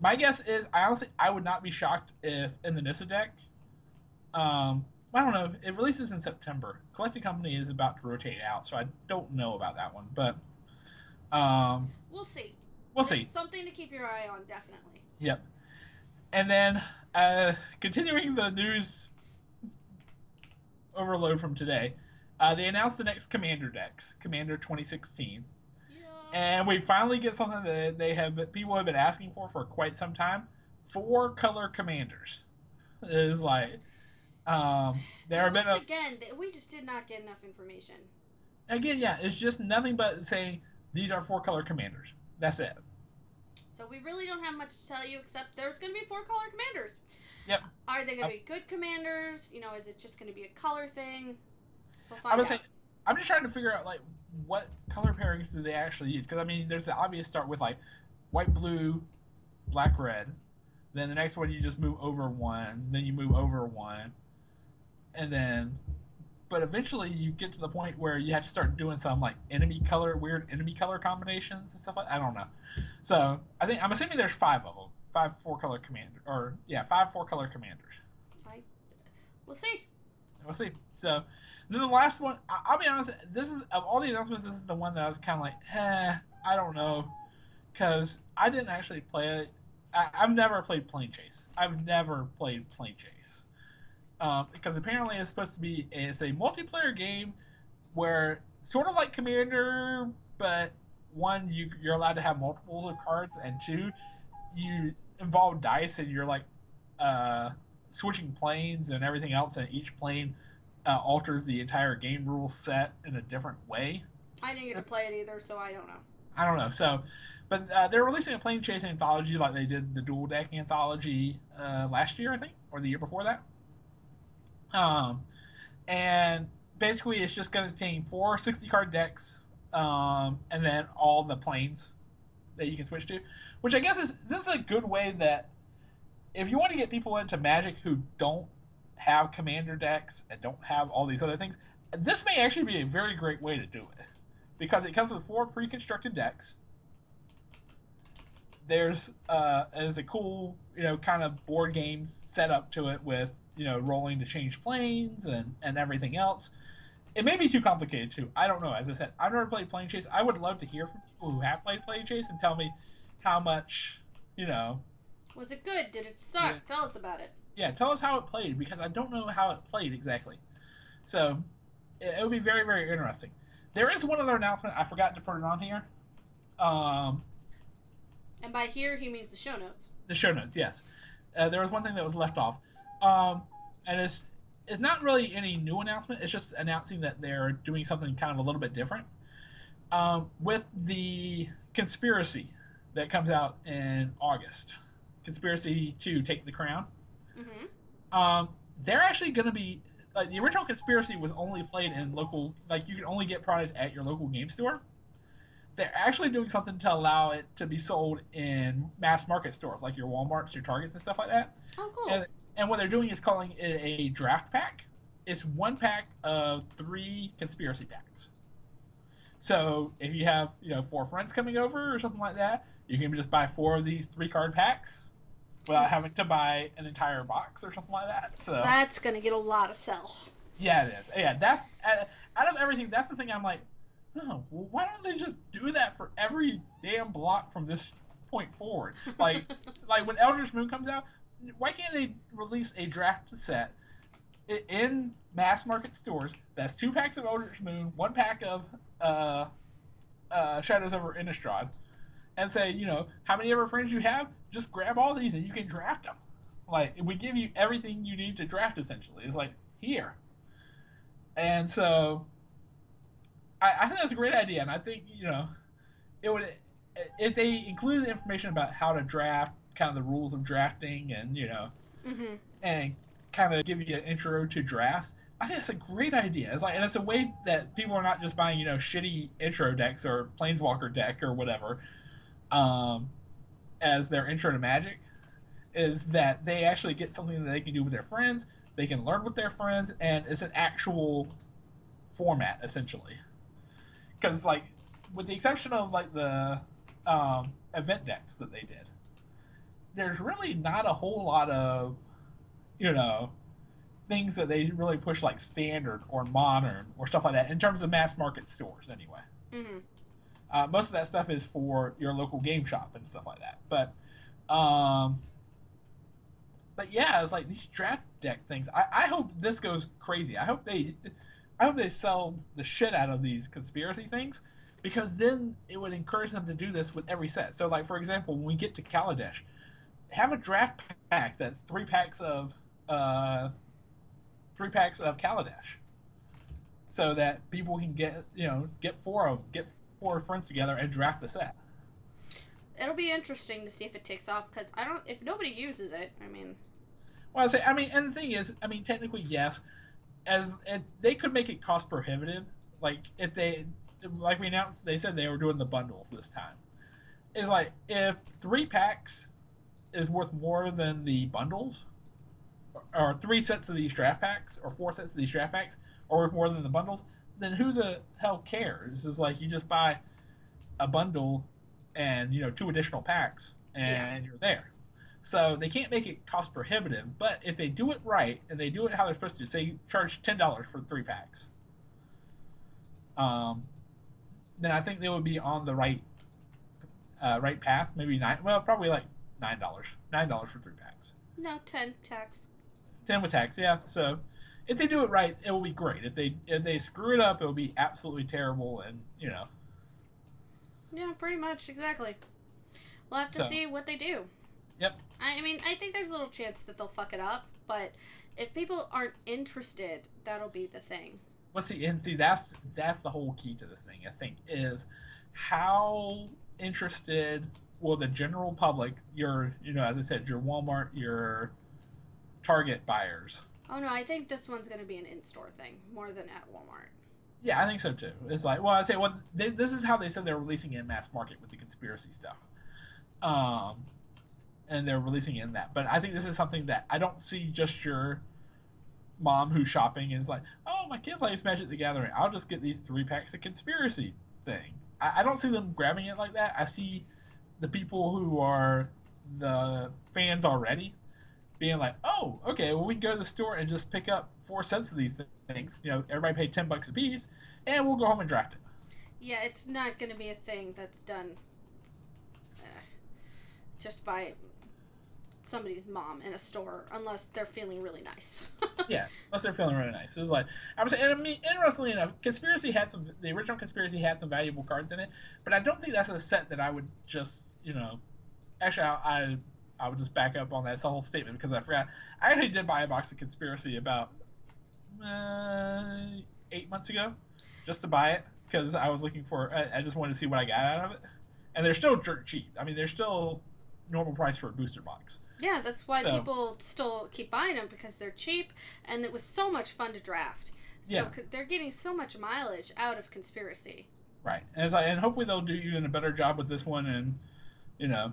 My guess is, I honestly, I would not be shocked if in the Nissa deck, um, I don't know, it releases in September. Collecting Company is about to rotate out, so I don't know about that one, but um, We'll see. we'll see. It's something to keep your eye on, definitely. Yep. And then, uh, continuing the news overload from today, uh, they announced the next Commander decks, Commander 2016, Yeah. and we finally get something that they have people have been asking for for quite some time: four color commanders. It is like, um, there have been a, again, we just did not get enough information. again, yeah, it's just nothing but saying these are four color commanders. That's it. So we really don't have much to tell you except there's going to be four color commanders. Yep. Are they going to be good commanders? You know, is it just going to be a color thing? We'll I find would out. say, I'm just trying to figure out like what color pairings do they actually use? Because I mean, there's the obvious start with like white, blue, black, red. Then the next one you just move over one. Then you move over one, and then, but eventually you get to the point where you have to start doing some like enemy color, weird enemy color combinations and stuff like. I don't know. So I think I'm assuming there's five of them, five four color commander, or yeah, five four color commanders. We'll see. We'll see. So then the last one, I- I'll be honest. This is of all the announcements, this is the one that I was kind of like, eh, I don't know, because I didn't actually play it. I, I've never played Planechase. I've never played Planechase. Um, because apparently it's supposed to be it's a multiplayer game where sort of like Commander, but one you you're allowed to have multiples of cards, and two you involve dice and you're like uh, switching planes and everything else, and each plane uh, alters the entire game rule set in a different way. I didn't get to play it either, so I don't know. I don't know. So, but uh, they're releasing a Planechase anthology like they did the duel deck anthology uh, last year, I think, or the year before that. Um, and basically, it's just going to contain four 60 card decks, um, and then all the planes that you can switch to. Which I guess is this is a good way that if you want to get people into Magic who don't have commander decks and don't have all these other things, this may actually be a very great way to do it because it comes with four pre-constructed decks. There's uh, there's a cool you know kind of board game setup to it with you know rolling to change planes and and everything else. It may be too complicated too. I don't know. As I said, I've never played Planechase. I would love to hear from people who have played Planechase and tell me how much you know. Was it good? Did it suck? Yeah. Tell us about it. Yeah, tell us how it played because I don't know how it played exactly. So it, it would be very very interesting. There is one other announcement. I forgot to put it on here. Um, And by here, he means the show notes. the show notes, yes. Uh, there was one thing that was left off, um, and it's it's not really any new announcement. It's just announcing that they're doing something kind of a little bit different um, with the conspiracy that comes out in August. Conspiracy to take the crown. Mm-hmm. Um, they're actually going to be like the original conspiracy was only played in local, like you can only get product at your local game store. They're actually doing something to allow it to be sold in mass market stores, like your WalMarts, your Targets, and stuff like that. Oh, cool. And, and what they're doing is calling it a draft pack. It's one pack of three conspiracy packs. So if you have you know four friends coming over or something like that, you can just buy four of these three card packs without Yes. having to buy an entire box or something like that. So That's gonna get a lot of sell. yeah, it is. Yeah, that's uh, out of everything. That's the thing. I'm like, oh, well, why don't they just do that for every damn block from this point forward? Like, like when Eldritch Moon comes out, why can't they release a draft set in mass market stores? That's two packs of Eldritch Moon, one pack of uh, uh, Shadows over Innistrad, and say, you know, how many ever friends you have, just grab all these and you can draft them. Like, we give you everything you need to draft. Essentially, it's like here. And so, I, I think that's a great idea, and I think you know, it would if they included information about how to draft, kind of the rules of drafting, and you know, Mm-hmm. and kind of give you an intro to drafts. I think that's a great idea. It's like, and it's a way that people are not just buying, you know, shitty intro decks or Planeswalker deck or whatever, um, as their intro to Magic. Is that they actually get something that they can do with their friends, they can learn with their friends, and it's an actual format essentially. Because like, with the exception of like the um, event decks that they did, there's really not a whole lot of, you know, things that they really push like standard or modern or stuff like that in terms of mass market stores anyway. Mm-hmm. Uh, most of that stuff is for your local game shop and stuff like that. But, um, but yeah, it's like these draft deck things. I, I hope this goes crazy. I hope they, I hope they sell the shit out of these conspiracy things, because then it would encourage them to do this with every set. So, like for example, when we get to Kaladesh, have a draft pack that's three packs of, uh, three packs of Kaladesh, so that people can get you know get four of them, get four friends together and draft the set. It'll be interesting to see if it takes off because I don't. If nobody uses it, I mean, Well, I say, I mean, and the thing is, I mean, technically, yes, as it, they could make it cost prohibitive. Like if they like we announced, they said they were doing the bundles this time. Is like if three packs is worth more than the bundles, or three sets of these draft packs, or four sets of these draft packs are worth more than the bundles, then who the hell cares? It's like you just buy a bundle and you know two additional packs and Yeah. you're there. So they can't make it cost prohibitive, but if they do it right and they do it how they're supposed to, say you charge ten dollars for three packs, um, then I think they would be on the right uh, right path. Maybe nine. Well, probably like nine dollars. Nine dollars for three packs. No, 10 tax. Ten with tax. Yeah. So if they do it right, it will be great. If they if they screw it up, it will be absolutely terrible. And you know, Yeah, pretty much, exactly. We'll have to So- see what they do. Yep. I, I mean, I think there's a little chance that they'll fuck it up, but if people aren't interested, that'll be the thing. Well, see, and see, that's that's the whole key to this thing. I think is how interested will the general public, your, you know, as I said, your Walmart, your Target buyers. Oh no, I think this one's gonna be an in-store thing more than at Walmart. Yeah, I think so too. It's like, well, I say, well, they, this is how they said they're releasing it in mass market with the conspiracy stuff, um, and they're releasing it in that. But I think this is something that I don't see just your mom who's shopping is like, oh, my kid likes Magic the Gathering. I'll just get these three packs of conspiracy thing. I, I don't see them grabbing it like that. I see the people who are the fans already being like, oh, okay, well, we can go to the store and just pick up four cents of these things. You know, everybody paid 10 bucks a piece, and we'll go home and draft it. Yeah, it's not gonna be a thing that's done uh, just by somebody's mom in a store unless they're feeling really nice. yeah, unless they're feeling really nice. It was like I was saying. And I mean, interestingly enough, conspiracy had some. The original conspiracy had some valuable cards in it, but I don't think that's a set that I would just you know. Actually, I I, I would just back up on that whole statement because I forgot. I actually did buy a box of conspiracy about uh, eight months ago, just to buy it because I was looking for. I, I just wanted to see what I got out of it, and they're still jerk cheap. I mean, they're still normal price for a booster box. yeah, that's why So- people still keep buying them because they're cheap and it was so much fun to draft. So Yeah. they're getting so much mileage out of conspiracy. Right, and like, and hopefully they'll do even a better job with this one, and you know,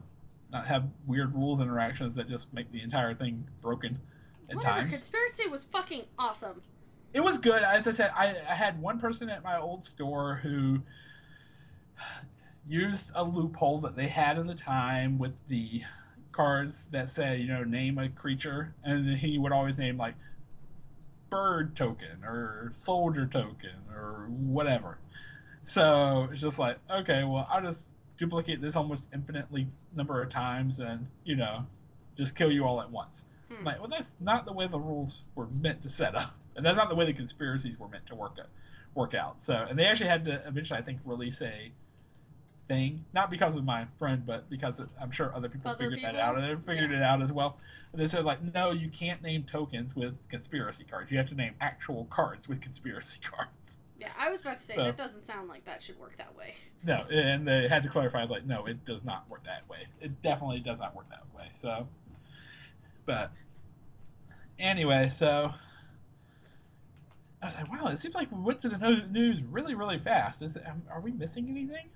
not have weird rules interactions that just make the entire thing broken at Whatever, times. conspiracy was fucking awesome. It was good. As I said, I, I had one person at my old store who used a loophole that they had in the time with the cards that said, you know, name a creature, and then he would always name like bird token or soldier token or whatever. So it's just like, okay, well, I'll just duplicate this almost infinitely number of times and, you know, just kill you all at once. Hmm. like, well, that's not the way the rules were meant to set up, and that's not the way the conspiracies were meant to work out. Work out. So, and they actually had to eventually, I think, release a thing, not because of my friend, but because it, I'm sure other people Other figured that out, and they figured Yeah. it out as well. And they said like, no, you can't name tokens with conspiracy cards. You have to name actual cards with conspiracy cards. Yeah, I was about to say So- that doesn't sound like that should work that way. No, and they had to clarify like, no, it does not work that way. It definitely does not work that way. So, but anyway, so I was like, wow, it seems like we went to the news really, really fast. Is um, are we missing anything?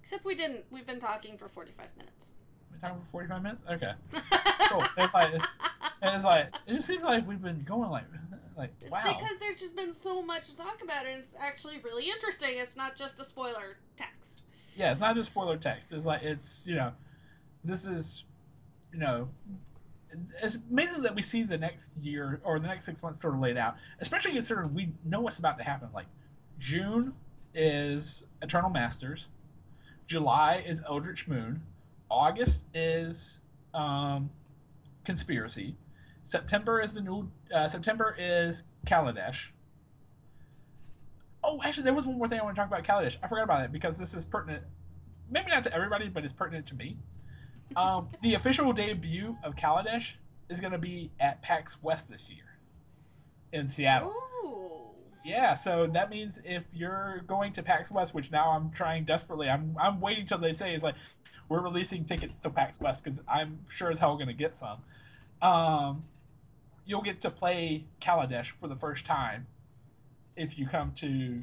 Except we didn't. We've been talking for 45 minutes. We're talking for forty five minutes? Okay, cool. It's like, and it's like it just seems like we've been going like, like It's wow. because there's just been so much to talk about, and it's actually really interesting. It's not just a spoiler text. yeah, it's not just spoiler text. It's like it's you know, this is, you know, it's amazing that we see the next year or the next six months sort of laid out, especially considering we know what's about to happen. Like June is Eternal Masters, July is Eldritch Moon, August is um, Conspiracy, September is the new uh, September is Kaladesh. Oh, actually, there was one more thing I want to talk about Kaladesh. I forgot about it because this is pertinent, maybe not to everybody, but it's pertinent to me. Um, the official debut of Kaladesh is going to be at PAX West this year in Seattle. Ooh. Yeah, so that means if you're going to PAX West, which now I'm trying desperately, I'm I'm waiting till they say it's like we're releasing tickets to PAX West because I'm sure as hell going to get some. Um, you'll get to play Kaladesh for the first time if you come to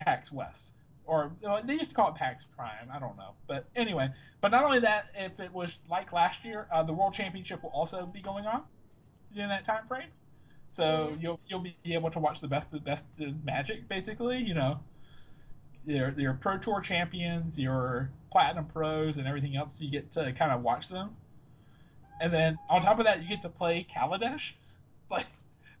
PAX West. or well, they used to call it PAX Prime. I don't know, but anyway. But not only that, if it was like last year, uh, the World Championship will also be going on in that time frame. So Mhm. you'll you'll be able to watch the best of the best of Magic, basically. You know, your your Pro Tour champions, your Platinum Pros, and everything else. You get to kind of watch them, and then on top of that, you get to play Kaladesh. Like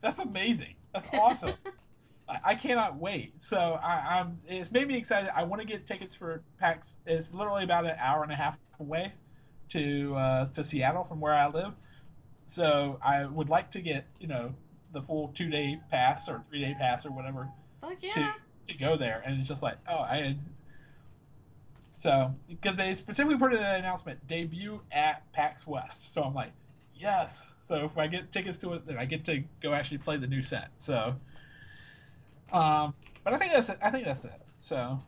that's amazing. That's awesome. I, I cannot wait. So I, I'm. It's made me excited. I want to get tickets for PAX. It's literally about an hour and a half away to uh, to Seattle from where I live. So I would like to get you know the full two day pass or three day pass or whatever Fuck yeah. to to go there, and it's just like oh I. So because they specifically put in the announcement debut at PAX West, so I'm like yes. So if I get tickets to it, then I get to go actually play the new set. So. Um, but I think that's it. I think that's it. So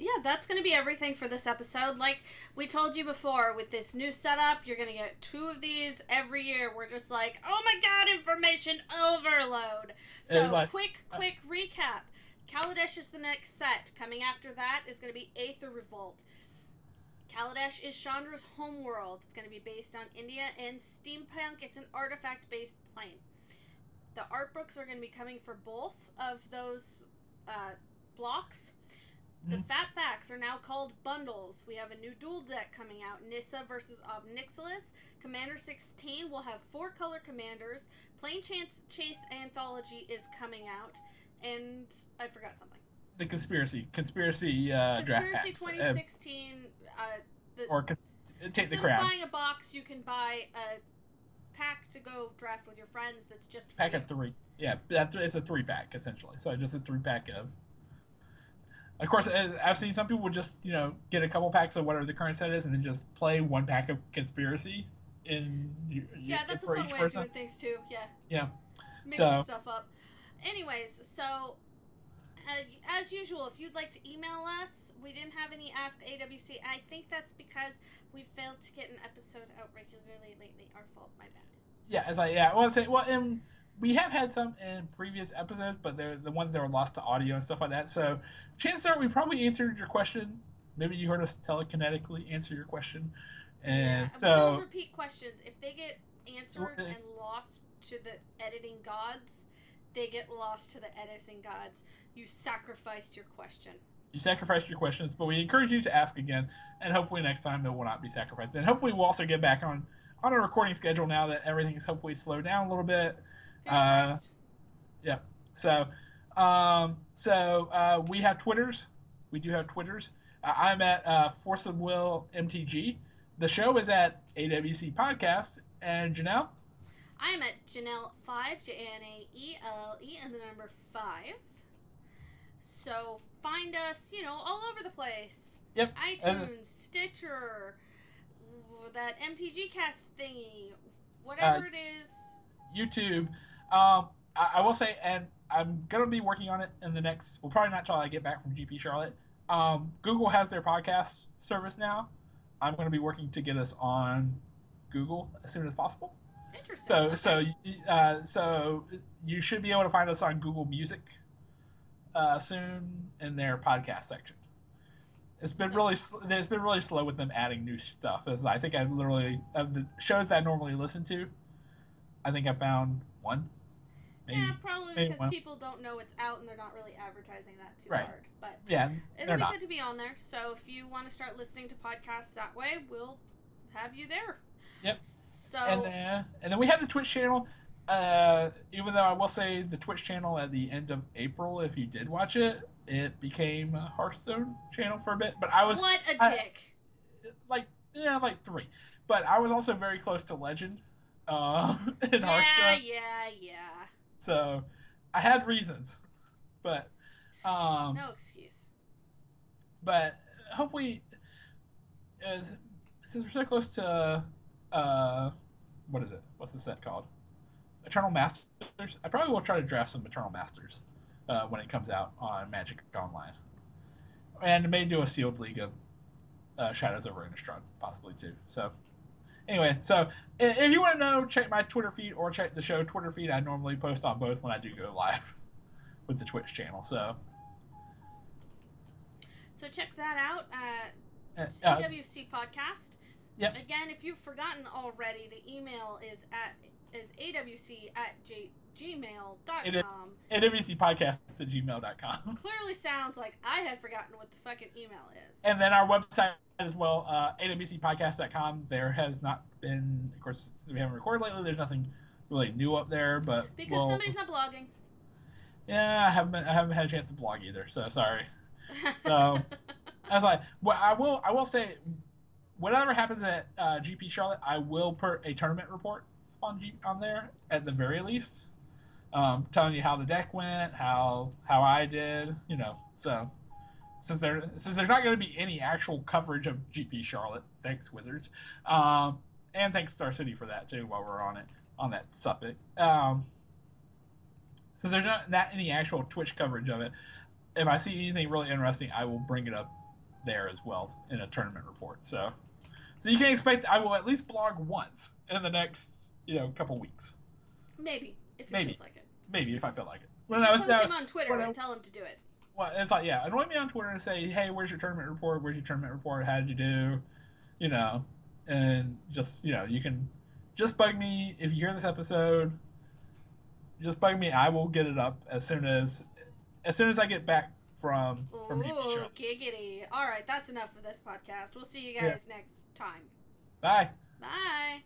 yeah, that's going to be everything for this episode. Like we told you before, with this new setup, you're going to get two of these every year. We're just like, oh my god, information overload. So, like- quick, quick recap. Kaladesh is the next set. Coming after that is going to be Aether Revolt. Kaladesh is Chandra's homeworld. It's going to be based on India and steampunk. It's an artifact based plane. The art books are going to be coming for both of those uh, blocks. The Mhm. fat packs are now called bundles. We have a new duel deck coming out Nissa versus Ob Nixilis. Commander 16 will have four color commanders. Plane Chance Chase Anthology is coming out. And I forgot something. the conspiracy, conspiracy uh, draft Conspiracy uh, 2016. Uh, the, or take the instead of crown. buying a box, you can buy a pack to go draft with your friends that's just Pack you. of three. Yeah, that's it's a three pack essentially. So just a three pack of. Of course, uh, I've seen some people just you know get a couple packs of whatever the current set is, and then just play one pack of conspiracy. In Yeah, that's a fun way person. of doing things too. Yeah. Yeah. Mixing So- stuff up. Anyways, so uh, as usual, if you'd like to email us, we didn't have any Ask AWC. I think that's because we failed to get an episode out regularly lately. Our fault. My bad. Yeah, it's like yeah. Well, say well, and we have had some in previous episodes, but they're the ones that were lost to audio and stuff like that. So chances are we probably answered your question. Maybe you heard us telekinetically answer your question, and yeah, so don't repeat questions. If they get answered and lost to the editing gods, they get lost to the editing gods. You sacrificed your question. you sacrificed your questions, but we encourage you to ask again, and hopefully next time they will not be sacrificed. And hopefully we'll also get back on on a recording schedule now that everything is hopefully slowed down a little bit. Uh, crossed. So, um, so uh, we have Twitters. We do have Twitters. Uh, I'm at uh, Force of Will MTG. The show is at AWC Podcast. And Janaelle, I am at Janaelle five J A N A E L L E and the number five. So find us, you know, all over the place. Yep. iTunes, Stitcher, that MTG Cast thingy, whatever Uh, it is. YouTube. Um, I, I will say, and I'm gonna be working on it in the next. Well, probably not till I get back from GP Charlotte. Um, Google has their podcast service now. I'm gonna be working to get us on Google as soon as possible. Interesting. So okay. so uh, so you should be able to find us on Google Music uh, soon in their podcast section. It's been So- really it's been really slow with them adding new stuff. As I think I literally of the shows that I normally listen to, I think I found one. Maybe. yeah, probably because one. people don't know it's out and they're not really advertising that too Right. hard. But Yeah, it'll be not. good to be on there. So if you want to start listening to podcasts that way, we'll have you there. Yep. So And then and then we have the Twitch channel. Uh, even though I will say the Twitch channel at the end of April, if you did watch it, it became a Hearthstone channel for a bit. But I was what a I- dick. like yeah, like three. But I was also very close to Legend, um, in yeah, Hearthstone. yeah, yeah. So I had reasons, but um, No excuse. but hopefully, uh, since we're so close to uh, what is it? What's the set called? Eternal Masters. I probably will try to draft some Eternal Masters uh, when it comes out on Magic Online, and may do a sealed league of uh, Shadows over Innistrad possibly too. So. Anyway, so if you want to know, check my Twitter feed or check the show Twitter feed. I normally post on both when I do go live with the Twitch channel. So So check that out. Uh, uh, it's uh, AWC podcast. Yep. Again, if you've forgotten already, the email is at is awc at j- gmail.com. AWC podcast at gmail.com. Clearly sounds like I have forgotten what the fucking email is. And then our website as well, uh, awcpodcast.com. There has not been, of course, since we haven't recorded lately, there's nothing really new up there. But because we'll- somebody's not blogging. yeah, I haven't been, I haven't had a chance to blog either. So sorry. So- as I well, I will I will say, whatever happens at uh, GP Charlotte, I will put a tournament report on on there at the very least, um, telling you how the deck went, how how I did, you know. So since there since there's not going to be any actual coverage of GP Charlotte, thanks Wizards, um, and thanks Star City for that too. While we're on it on that subject, um, since there's not, not any actual Twitch coverage of it, if I see anything really interesting, I will bring it up there as well in a tournament report. So, so you can expect I will at least blog once in the next you know a couple weeks, Maybe if it Maybe. feels like it. maybe if I feel like it. You Well, should that was poke that, him on Twitter well, and tell him to do it. well, it's like yeah, annoy me on Twitter and say, hey, where's your tournament report? Where's your tournament report? How did you do? You know, and just you know you can just bug me if you hear this episode. Just bug me. I will get it up as soon as as soon as I get back from from Ooh, Charlotte. giggity. All right, that's enough for this podcast. We'll see you Yeah. guys next time. Bye. Bye.